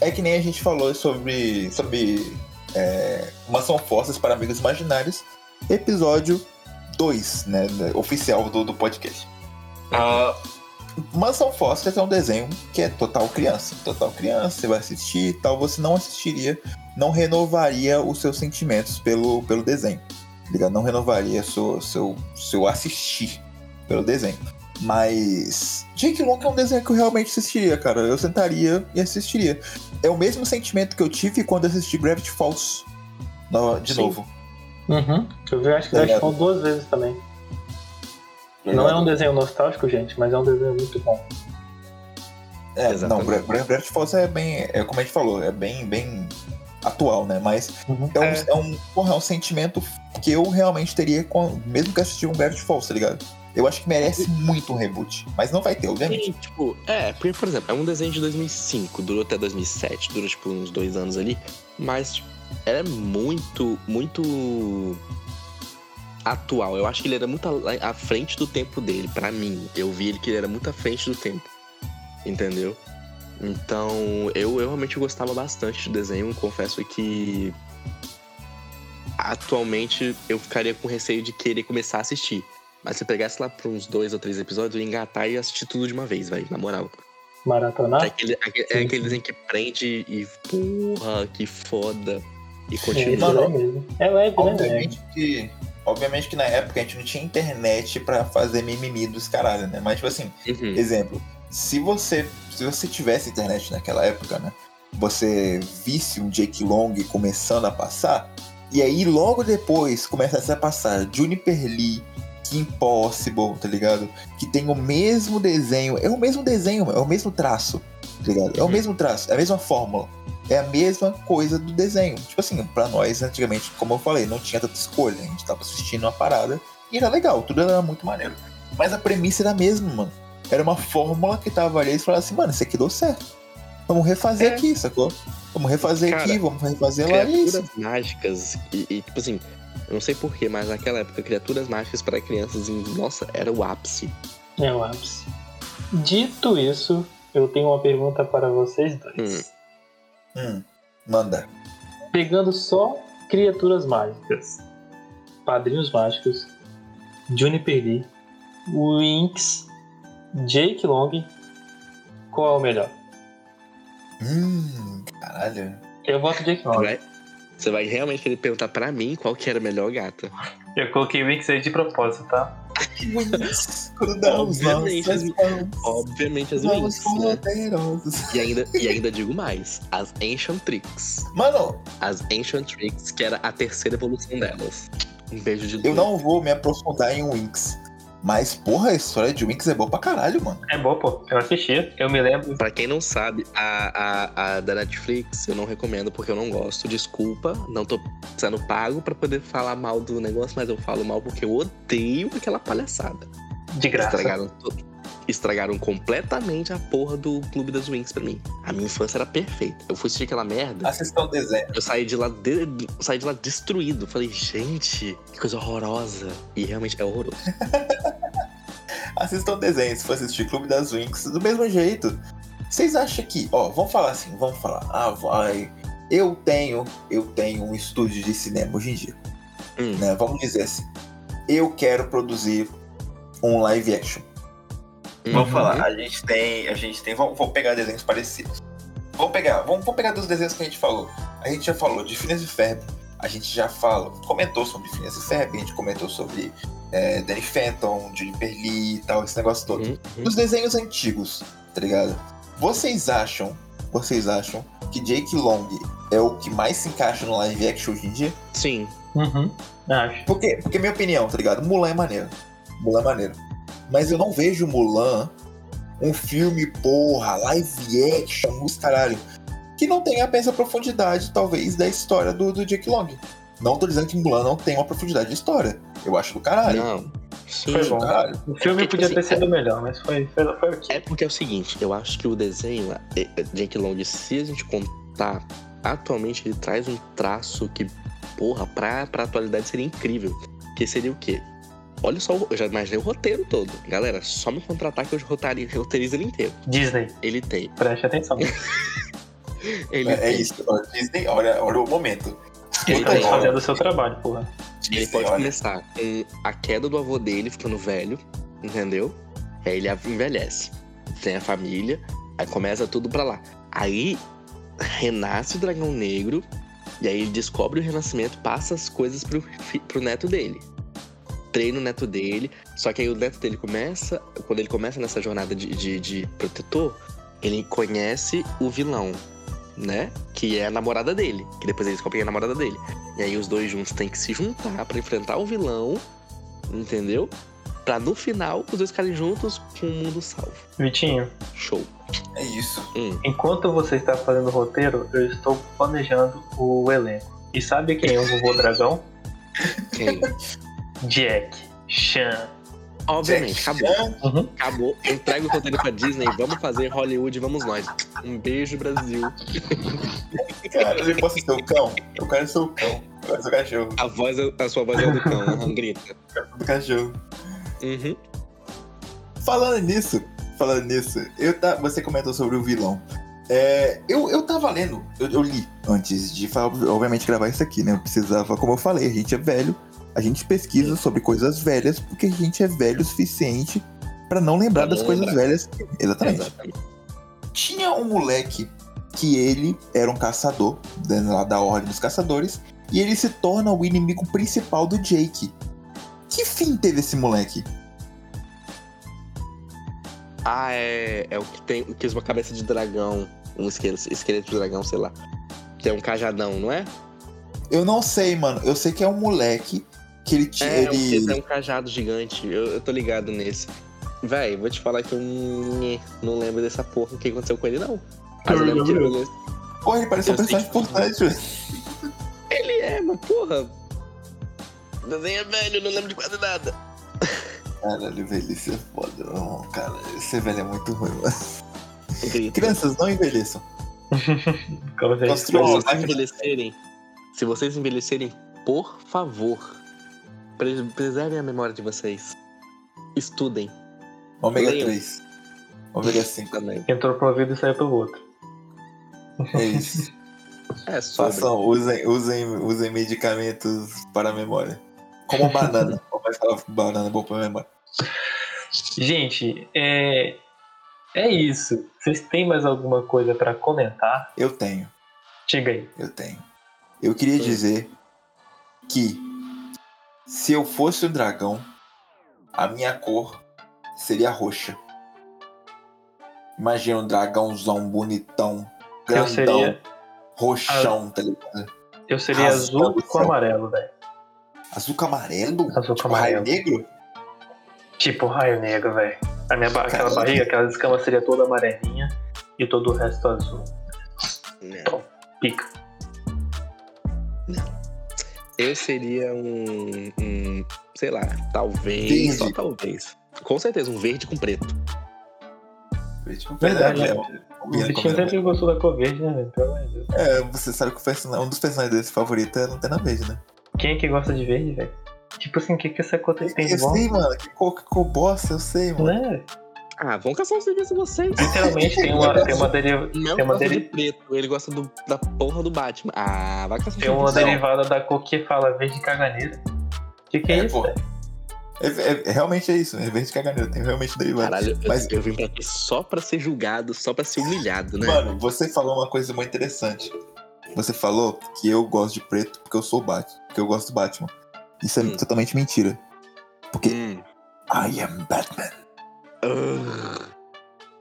é que nem a gente falou sobre, sobre é, Mansão Forças para Amigos Imaginários, episódio 2, né, oficial do, do podcast. Ah, Mansão Foster é um desenho que é total criança. Total criança, você vai assistir e tal, você não assistiria, não renovaria os seus sentimentos pelo, pelo desenho. tá ligado? Não renovaria seu, seu, seu assistir pelo desenho. Mas Jake Long é um desenho que eu realmente assistiria, cara. Eu sentaria e assistiria. É o mesmo sentimento que eu tive quando assisti Gravity Falls no- de Sim. novo. Uhum. Eu vi, acho que Tá ligado? Ball duas vezes também. Não é um desenho nostálgico, gente, mas é um desenho muito bom. É, não, Exatamente. Gra- Gravity Falls é bem, é como a gente falou, é bem, bem atual, né? Mas Uhum. é um, É. é. um, porra, é um sentimento que eu realmente teria, com, mesmo que assistir um Gravity Falls, tá ligado? Eu acho que merece muito um reboot, mas não vai ter, obviamente. E, tipo, é, porque, por exemplo, é um desenho de 2005, durou até 2007, durou, tipo, uns dois anos ali, mas tipo, era muito, muito atual. Eu acho que ele era muito à frente do tempo dele, pra mim. Eu vi ele que ele era muito à frente do tempo, entendeu? Então, eu, eu realmente gostava bastante do desenho, confesso que atualmente eu ficaria com receio de querer começar a assistir. Mas se eu pegasse lá pra uns dois ou três episódios, eu ia engatar e assistir tudo de uma vez, velho, na moral. É Maratonar? aquele, aquele, Sim, é aquele desenho que prende e porra, que foda. E É, continua. É mesmo. É leve, né? Obviamente que, obviamente que na época a gente não tinha internet pra fazer mimimi dos caralho, né? Mas, tipo assim, Uhum. exemplo, se você, se você tivesse internet naquela época, né? Você visse um Jake Long começando a passar, e aí logo depois começasse a passar Juniper Lee, Kim Possible, tá ligado? Que tem o mesmo desenho, é o mesmo desenho, é o mesmo traço, tá ligado? É o Uhum. mesmo traço, é a mesma fórmula. É a mesma coisa do desenho. Tipo assim, pra nós, antigamente, como eu falei, não tinha tanta escolha. A gente tava assistindo uma parada e era legal, tudo era muito maneiro. Mas a premissa era a mesma, mano. Era uma fórmula que tava ali e falaram assim, mano, isso aqui deu certo. Vamos refazer É. aqui, sacou? Vamos refazer Cara, aqui, vamos refazer lá é isso. Mágicas e, e, tipo assim, eu não sei porquê, mas naquela época, criaturas mágicas para crianças, em- nossa, era o ápice. É o ápice. Dito isso, eu tenho uma pergunta para vocês dois. Hum, manda. Pegando só criaturas mágicas, padrinhos mágicos, Juniper Lee, Winx, Jake Long, qual é o melhor? Hum, caralho. Eu voto Jake Long. vai, você vai realmente querer perguntar pra mim qual que era a melhor gata? Eu coloquei Winx aí de propósito, tá? Wings, crudamos Obviamente, nossas mãos. Obviamente as Winx, né? E ainda, e ainda digo mais, as Ancient Tricks. Mano, As Ancient Tricks, que era a terceira evolução delas. Um beijo de Eu não vou me aprofundar em Winx. Mas, porra, a história de Winx é boa pra caralho, mano. É bom, pô. Eu assisti. Eu me lembro. Pra quem não sabe, a, a, a da Netflix eu não recomendo porque eu não gosto. Desculpa, não tô sendo pago pra poder falar mal do negócio, mas eu falo mal porque eu odeio aquela palhaçada. De graça. Estragaram, to- estragaram completamente a porra do Clube das Wings pra mim. A minha infância era perfeita. Eu fui assistir aquela merda, Assistam desenho. eu saí de lá, de- saí de lá destruído. Falei, gente, que coisa horrorosa. E realmente é horroroso. Assistam desenho se for assistir Clube das Winx do mesmo jeito. Vocês acham que, ó, vamos falar assim, vamos falar. Ah, vai. Eu tenho, eu tenho um estúdio de cinema hoje em dia, Hum. né? Vamos dizer assim. Eu quero produzir um live action. Vamos Uhum. falar, a gente tem, a gente tem, vamos, vamos pegar desenhos parecidos. Vamos pegar, vamos, vamos pegar dos desenhos que a gente falou. A gente já falou de Phineas e Ferb, a gente já fala, comentou sobre Phineas e Ferb, a gente comentou sobre é, Danny Phantom, Juniper Lee e tal, esse negócio todo. Uhum. Dos desenhos antigos, tá ligado? Vocês acham, vocês acham que Jake Long é o que mais se encaixa no live action hoje em dia? Sim. Uhum. Acho. Porque, porque minha opinião, tá ligado? Mulan é maneiro. Mulan é maneiro. Mas eu não vejo Mulan um filme, porra, live action, os caralho, que não tenha a mesma profundidade, talvez, da história do, do Jake Long. Não tô dizendo que Mulan não tem uma profundidade de história. Eu acho do caralho. Não. Sim. Foi Do bom. caralho. O filme porque, podia assim, ter sido melhor, mas foi, foi, foi ok. É porque é o seguinte, eu acho que o desenho, é- é- Jake Long, se a gente contar, atualmente ele traz um traço que, porra, pra, pra atualidade seria incrível. Que seria o quê? Olha só, eu já imaginei o roteiro todo. Galera, só me contratar que eu roteirizo ele inteiro. Disney, Ele tem. preste atenção. Ele É, é tem. isso. ó, Disney, olha, olha o momento. Ele. Tá fazendo o seu trabalho, porra. Ele Disney, pode olha. começar com a queda do avô dele ficando velho, entendeu? Aí ele envelhece. Tem a família, aí começa tudo pra lá. Aí renasce o dragão negro, e aí ele descobre o renascimento, passa as coisas pro, pro neto dele. Treina o neto dele, só que aí o neto dele começa, quando ele começa nessa jornada de, de, de protetor, ele conhece o vilão, né? Que é a namorada dele, que depois ele descobre que é a namorada dele. E aí os dois juntos têm que se juntar pra enfrentar o vilão, entendeu? Pra no final os dois ficarem juntos com o mundo salvo. Vitinho, Show. É isso. Hum. enquanto você está fazendo o roteiro, eu estou planejando o elenco. E sabe quem é o vovô dragão? Quem? Jack Chan. Obviamente, Jack acabou. Chan, Uhum. Acabou. Entrega o roteiro pra Disney, vamos fazer Hollywood, vamos nós. Um beijo, Brasil. Cara, ele possa ser o cão. Eu quero ser o cão. Eu quero ser o cachorro. A voz, é- a sua voz é do cão, uhum, grita. Do cachorro. Uhum. Falando nisso, falando nisso, eu tá, você comentou sobre o vilão. É, eu, eu tava lendo, eu, eu li antes de, obviamente, gravar isso aqui, né? Eu precisava, como eu falei, a gente é velho, a gente pesquisa sobre coisas velhas porque a gente é velho o suficiente pra não lembrar Pra das não coisas velhas. Exatamente. Exatamente. Tinha um moleque que ele era um caçador, né, lá da Ordem dos Caçadores, e ele se torna o inimigo principal do Jake. Que fim teve esse moleque? Ah, é, é o que tem que usa uma cabeça de dragão, um esqueleto, esqueleto de dragão, sei lá. Que é um cajadão, não é? Eu não sei, mano. Eu sei que é um moleque que ele tinha. É, um, ele... esse é um cajado gigante. Eu, eu tô ligado nesse. Véi, vou te falar que eu não lembro dessa porra, o que aconteceu com ele, não. Mas eu lembro que ele, Porra, ele parece um Eu sei personagem que- importante, velho. ele é, mas porra. O desenho é velho, eu não lembro de quase nada. Caralho, velhice é foda, irmão. Cara, ser velho é muito ruim, mano. Crianças, não envelheçam. Como Se Bom, vocês envelhecerem, se vocês envelhecerem, por favor, preservem a memória de vocês. Estudem Ômega Leiam. 3. Ômega 5. também. entrou pro ouvido e saiu pelo outro. É isso. É sobre. Façam, usem, usem, usem medicamentos para a memória. Como banana. Vai falar banana é bom para a memória. Gente, é, é isso. Vocês têm mais alguma coisa pra comentar? Eu tenho, Diga aí. eu tenho. Eu queria Sim. dizer que se eu fosse um dragão, a minha cor seria roxa. Imagina um dragãozão bonitão, Eu grandão, seria, roxão, tá ligado? eu seria Rasgando azul o com amarelo, velho. Azul com amarelo? Azul com tipo, raio amarelo. negro? Tipo raio negro, velho. A minha ba- aquela barriga, aquela escama seria toda amarelinha e todo o resto azul. Não. Pica. Eu seria um, um, sei lá, talvez, Verde. só talvez. Com certeza, um verde com preto. Tipo, Verdade, é, né? O combina, sempre gostou da cor verde, né, velho? Pelo amor de Deus. É, você sabe que o person- um dos personagens desse favorito é Lanterna Verde, né? Quem é que gosta de verde, velho? Tipo assim, o que, que essa cor tem tem de Eu bom? sei, mano. Que cor, que cor bosta, eu sei, mano. Né? Ah, vão caçar um serviço vocês. Literalmente tem uma, tem uma, deriva, Não tem uma, gosta deri- de preto, ele gosta do- da porra do Batman. Ah, vai caçar um tem uma derivada da cor que fala verde caganeira. O que, que é, É, isso? É, é- é realmente é isso, é verde caganeiro, tem realmente derivado. Caralho, eu- Mas- eu, vim pra aqui só pra ser julgado, só pra ser humilhado, né? Mano, você falou uma coisa muito interessante. Você falou que eu gosto de preto porque eu sou o Batman, porque eu gosto do Batman. Isso é Hum. totalmente mentira. Porque Hum. I am Batman.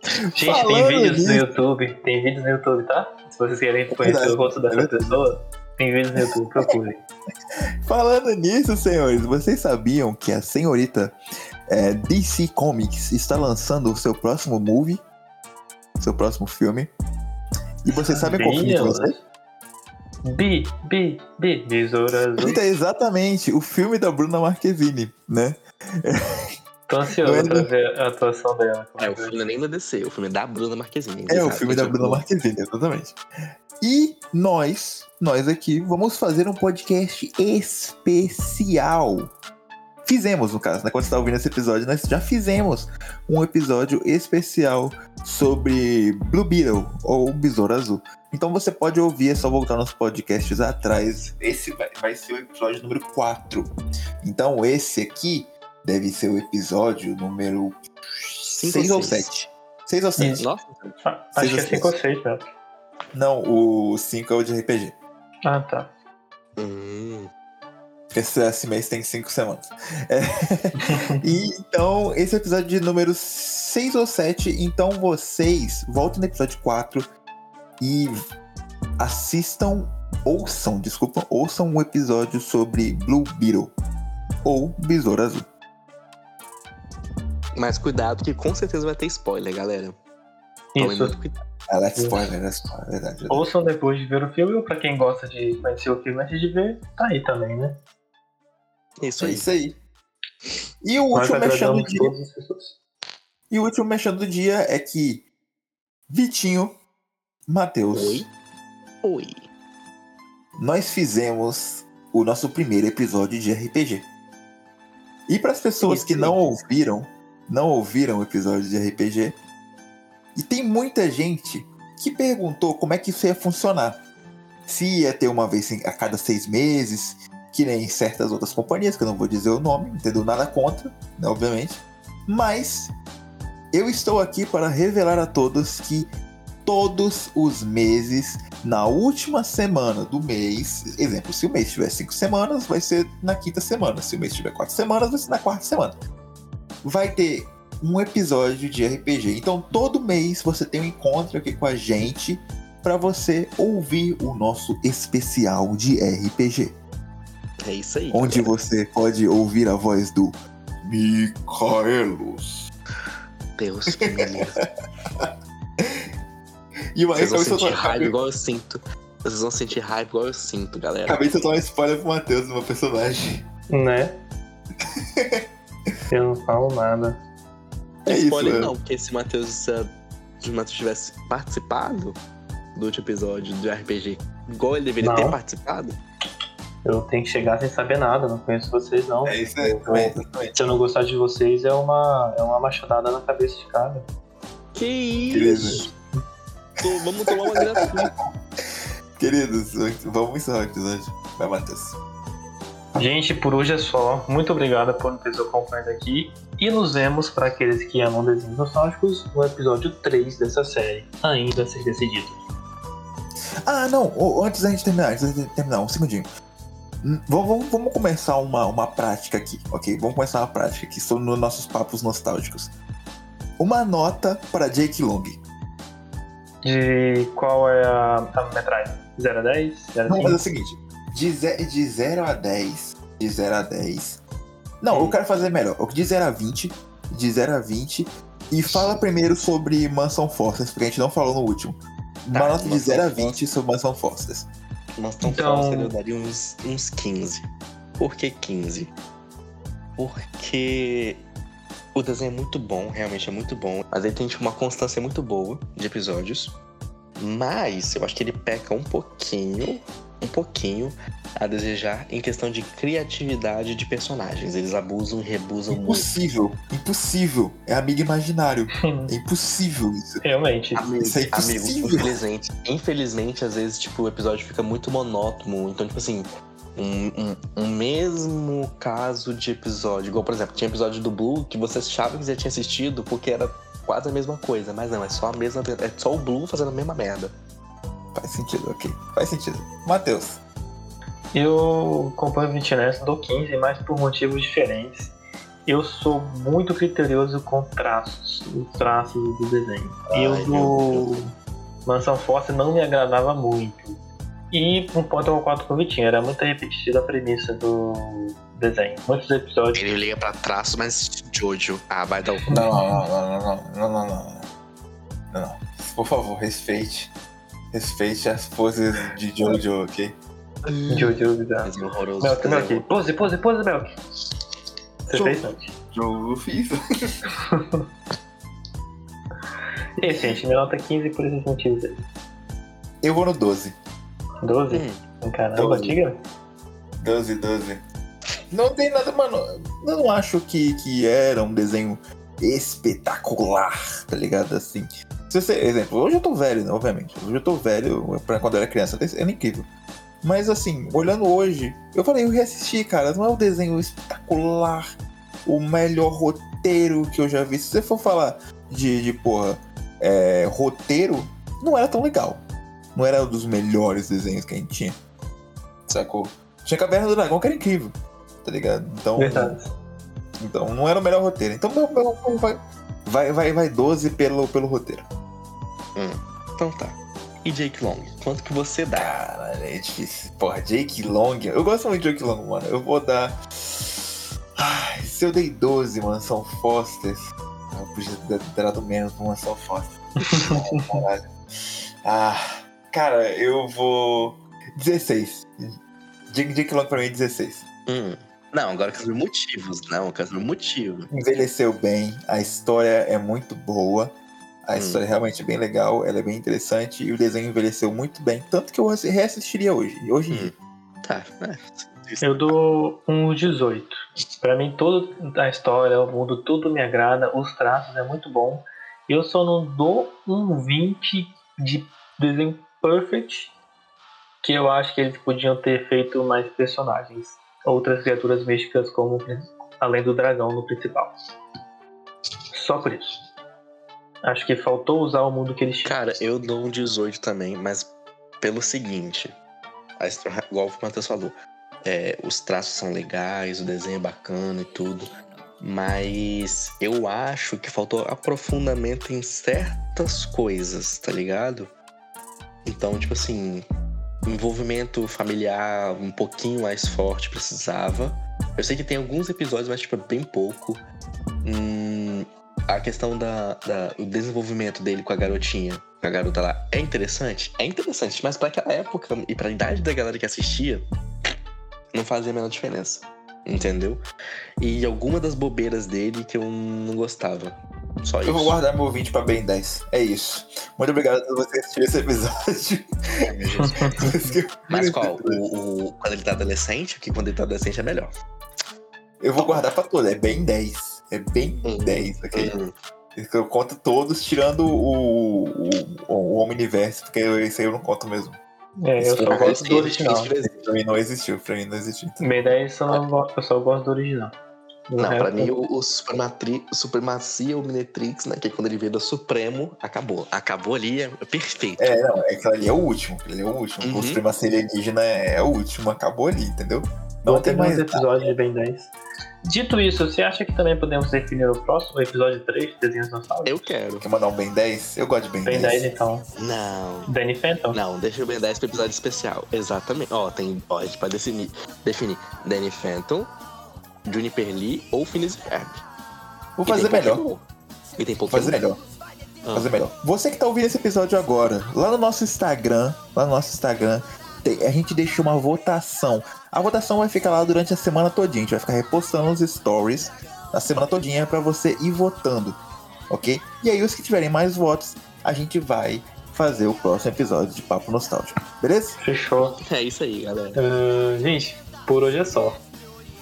Gente, tem Falando vídeos no YouTube. Tem vídeos no YouTube, tá? Se vocês querem conhecer o rosto dessa pessoa, tem vídeos no YouTube, procurem. Falando nisso, senhores, vocês sabiam que a senhorita é, DC Comics está lançando o seu próximo movie? Seu próximo filme? E vocês sabem qual filme que vai ser? Bi, bi, bi, besouro azul. Então, exatamente, o filme da Bruna Marquezine, né? Tô ansioso é pra ver a atuação dela. É, o filme não é nem da DC, o filme é da Bruna Marquezine. É o filme da Tipo, Bruna Marquezine, exatamente. E nós, nós aqui, vamos fazer um podcast especial. Fizemos, no caso, né? Quando você está ouvindo esse episódio, nós já fizemos um episódio especial sobre Blue Beetle, ou Besouro Azul. Então você pode ouvir, é só voltar nos podcasts atrás. Esse vai, vai ser o episódio número 4. Então esse aqui deve ser o episódio número Cinco 6 ou ou seis. 7. 6 ou 7. Nossa, Ah, acho que é 5 ou 6, velho. Não, o 5 é o de RPG. Ah, tá. hum, Porque esse, esse mês tem 5 semanas. É. E, então, esse é o episódio de número 6 ou 7. Então vocês voltem no episódio 4 e assistam, ouçam, desculpa, ouçam um episódio sobre Blue Beetle. Ou Besouro Azul. Mas cuidado que com certeza vai ter spoiler, galera. Tomem Isso. muito cuidado. Ela é spoiler, é spoiler, verdade. verdade. Ouçam depois de ver o filme, ou pra quem gosta de conhecer o filme antes de ver, tá aí também, né? Isso É aí. isso aí. E o Nós último mexendo do dia. E o último mexendo do dia é que Vitinho, Matheus, Oi? Oi. nós fizemos o nosso primeiro episódio de RPG. E para as pessoas que não ouviram, não ouviram o episódio de RPG, e tem muita gente que perguntou como é que isso ia funcionar. Se ia ter uma vez a cada seis meses, que nem certas outras companhias, que eu não vou dizer o nome, entendeu? Nada contra, né, obviamente. Mas eu estou aqui para revelar a todos que todos os meses, na última semana do mês, exemplo, se o mês tiver cinco semanas, vai ser na quinta semana. Se o mês tiver quatro semanas, vai ser na quarta semana. Vai ter um episódio de RPG. Então todo mês você tem um encontro aqui com a gente para você ouvir o nosso especial de RPG, É isso aí. onde galera. você pode ouvir a voz do Micaelos. Deus que me livre. E o Vocês vão Michael sentir raiva igual eu sinto. Vocês vão sentir raiva igual eu sinto, galera. Acabei de soltar um spoiler pro Matheus, do meu personagem. Né? Eu não falo nada. É isso, Spoiler né? não, porque se o Matheus, se o Matheus tivesse participado do último episódio do RPG, igual ele deveria Não. ter participado, Eu tenho que chegar sem saber nada, não conheço vocês não. É isso aí, exatamente, exatamente. Se eu não gostar de vocês, é uma, é uma machadada na cabeça de cara. que Beleza. isso? Tô- vamos tomar uma gratuita. Queridos, vamos encerrar o episódio. Vai, Matheus. Gente, por hoje é só. Muito obrigado por nos ter acompanhado aqui. E nos vemos, para aqueles que amam desenhos nostálgicos, no episódio 3 dessa série, ainda a ser decidido. Ah, não, antes da gente terminar, antes da gente terminar, um segundinho. Hum, Vamos, vamos- começar uma, uma prática aqui, ok? Vamos começar uma prática aqui sobre nos nossos papos nostálgicos. Uma nota para Jake Long. De qual é a, a metragem? 0 a 10? 0 a Vamos fazer o 5? seguinte: de, ze- de 0 a 10, de 0 a 10. Não, eu quero fazer melhor. De 0 a 20. De 0 a 20. E fala primeiro sobre Mansão Forces, porque a gente não falou no último. Uma Tá, nota de Mansão 0 a Forces. 20 sobre Mansão Forces. Mansão Então- Foster eu daria uns, uns 15. Por que 15? Porque o desenho é muito bom, realmente é muito bom. Mas ele tem tipo, uma constância muito boa de episódios. Mas eu acho que ele peca um pouquinho, um pouquinho a desejar em questão de criatividade de personagens. Eles abusam e rebusam muito. Impossível. Impossível. É amigo imaginário. É impossível isso. Realmente. Amigo, Isso é amigo, impossível. infelizmente, infelizmente, às vezes, tipo, o episódio fica muito monótono. Então, tipo assim, um, um, um mesmo caso de episódio. Igual, por exemplo, tinha episódio do Blue que você achava que já tinha assistido porque era quase a mesma coisa. Mas não, é só a mesma. É só o Blue fazendo a mesma merda. Faz sentido, ok. Faz sentido. Matheus. Eu acompanho o 20 nessa, dou 15, mas por motivos diferentes. Eu sou muito criterioso com traços, os traços do desenho. Ai, eu do Mansão Force não me agradava muito. E um ponto eu concordo com o Vitinho, era muito repetitivo a premissa do desenho. Muitos episódios. Ele liga pra traço, mas Jojo. Ah, vai dar o. Não, não, não, não, não, não, não, não. Não, não. Por favor, respeite. Respeite as poses de Jojo, ok? Jojo bizarro. Horroroso. Melk, Melk, pose, pose, pose, Melk. Você fez antes. Jojo fiz. E aí, gente, minha nota é 15 por esses motivos aí. Eu vou no 12. 12? Hum, Caramba, 12. diga. 12, 12. Não tem nada, mano. Eu não acho que, que era um desenho espetacular, tá ligado? Assim. Você, exemplo, hoje eu tô velho, né, obviamente. Hoje eu tô velho, pra quando eu era criança, era incrível. Mas assim, olhando hoje, eu falei, eu reassisti, cara. Não é um desenho espetacular, o melhor roteiro que eu já vi. Se você for falar de, de porra, é, roteiro, não era tão legal. Não era um dos melhores desenhos que a gente tinha. Sacou? Tinha Caverna do Dragão que era incrível, tá ligado? Então, Verdade. então não era o melhor roteiro. Então meu, meu vai, vai, vai, vai 12 pelo, pelo roteiro. Então tá. E Jake Long, quanto que você dá? Caralho, é difícil. Porra, Jake Long. Eu gosto muito de Jake Long, mano. Eu vou dar. Ai, se eu dei 12, mano, são Fosters. Eu podia ter dado menos pra Mansão Foster. Ai, Caralho. Ah, cara, eu vou. 16. Jake, Jake Long pra mim é 16. Hum. Não, agora eu quero saber motivos. Não, eu quero saber motivo. envelheceu bem, a história é muito boa, a Hum. história é realmente bem legal, ela é bem interessante e o desenho envelheceu muito bem, tanto que eu reassistiria hoje. Hoje em Hum. dia. Tá, é. Eu dou um 18. Pra mim, toda a história, o mundo, tudo me agrada. Os traços é muito bom. Eu só não dou um 20 de desenho perfect, que eu acho que eles podiam ter feito mais personagens. Outras criaturas místicas, como além do dragão no principal. Só por isso. Acho que faltou usar o mundo que eles tinham. Cara, eu dou um 18 também, mas pelo seguinte. A igual o Matheus falou. é, os traços são legais, o desenho é bacana e tudo. Mas eu acho que faltou aprofundamento em certas coisas, tá ligado? Então, tipo assim, envolvimento familiar um pouquinho mais forte precisava. Eu sei que tem alguns episódios, mas tipo, é bem pouco. Hum, a questão da, da- do desenvolvimento dele com a garotinha, com a garota lá, é interessante? É interessante, mas pra aquela época e pra idade da galera que assistia, não fazia a menor diferença. Entendeu? E alguma das bobeiras dele que eu não gostava. Só isso. Eu vou guardar meu 20 pra bem 10. É isso. Muito obrigado por você assistir esse episódio. Mas qual? O, o- quando ele tá adolescente? Porque quando ele tá adolescente é melhor. Eu vou guardar pra todo, é bem 10. É bem Hum. 10, ok? Hum, Eu conto todos, tirando o, o, o Omniverse, porque esse aí eu não conto mesmo. É, eu só gosto do original. Pra mim não existiu, pra mim não existiu. Então. Bem, daí eu só, não go- eu só gosto do original. Não, pra mim o, o Suprematri, Supremacia Omnitrix, né? Que é quando ele veio da Supremo, acabou. Acabou ali, é perfeito. É, não, é que ali é o último. Ele é o último. Uhum. O Supremacia Alienígena é o último, acabou ali, entendeu? Não Vou tem mais. mais episódios de Ben 10. Dito isso, você acha que também podemos definir o próximo episódio 3 de Desenhos Nostálgicos? Eu quero. Quer mandar um Ben 10? Eu gosto de Ben, Ben 10. 10 então. Não. Danny Phantom? Não, deixa o Ben 10 pro episódio especial. Exatamente. Ó, tem. Ó, a gente pode definir, definir Danny Phantom, Juniper Lee ou Phineas e Ferb. Vou fazer melhor. Pokémon. E tem Pokémon. fazer melhor. Ah. fazer melhor. Você que tá ouvindo esse episódio agora, lá no nosso Instagram, lá no nosso Instagram, tem- a gente deixou uma votação. A votação vai ficar lá durante a semana todinha. A gente vai ficar repostando os stories na semana todinha pra você ir votando, ok? E aí os que tiverem mais votos, a gente vai fazer o próximo episódio de Papo Nostálgico, beleza? Fechou. É isso aí, galera. Ah, gente, por hoje é só.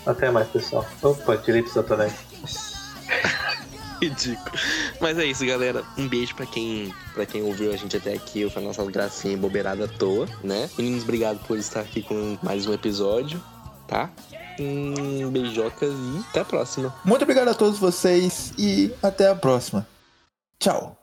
Até mais, pessoal. Opa, tirei do também. Ridículo. Mas é isso, galera. Um beijo pra quem, pra quem ouviu a gente até aqui, foi a nossa gracinha bobeirada à toa, né? Meninos, obrigado por estar aqui com mais um episódio, tá? Um beijocas e até a próxima. Muito obrigado a todos vocês e até a próxima. Tchau!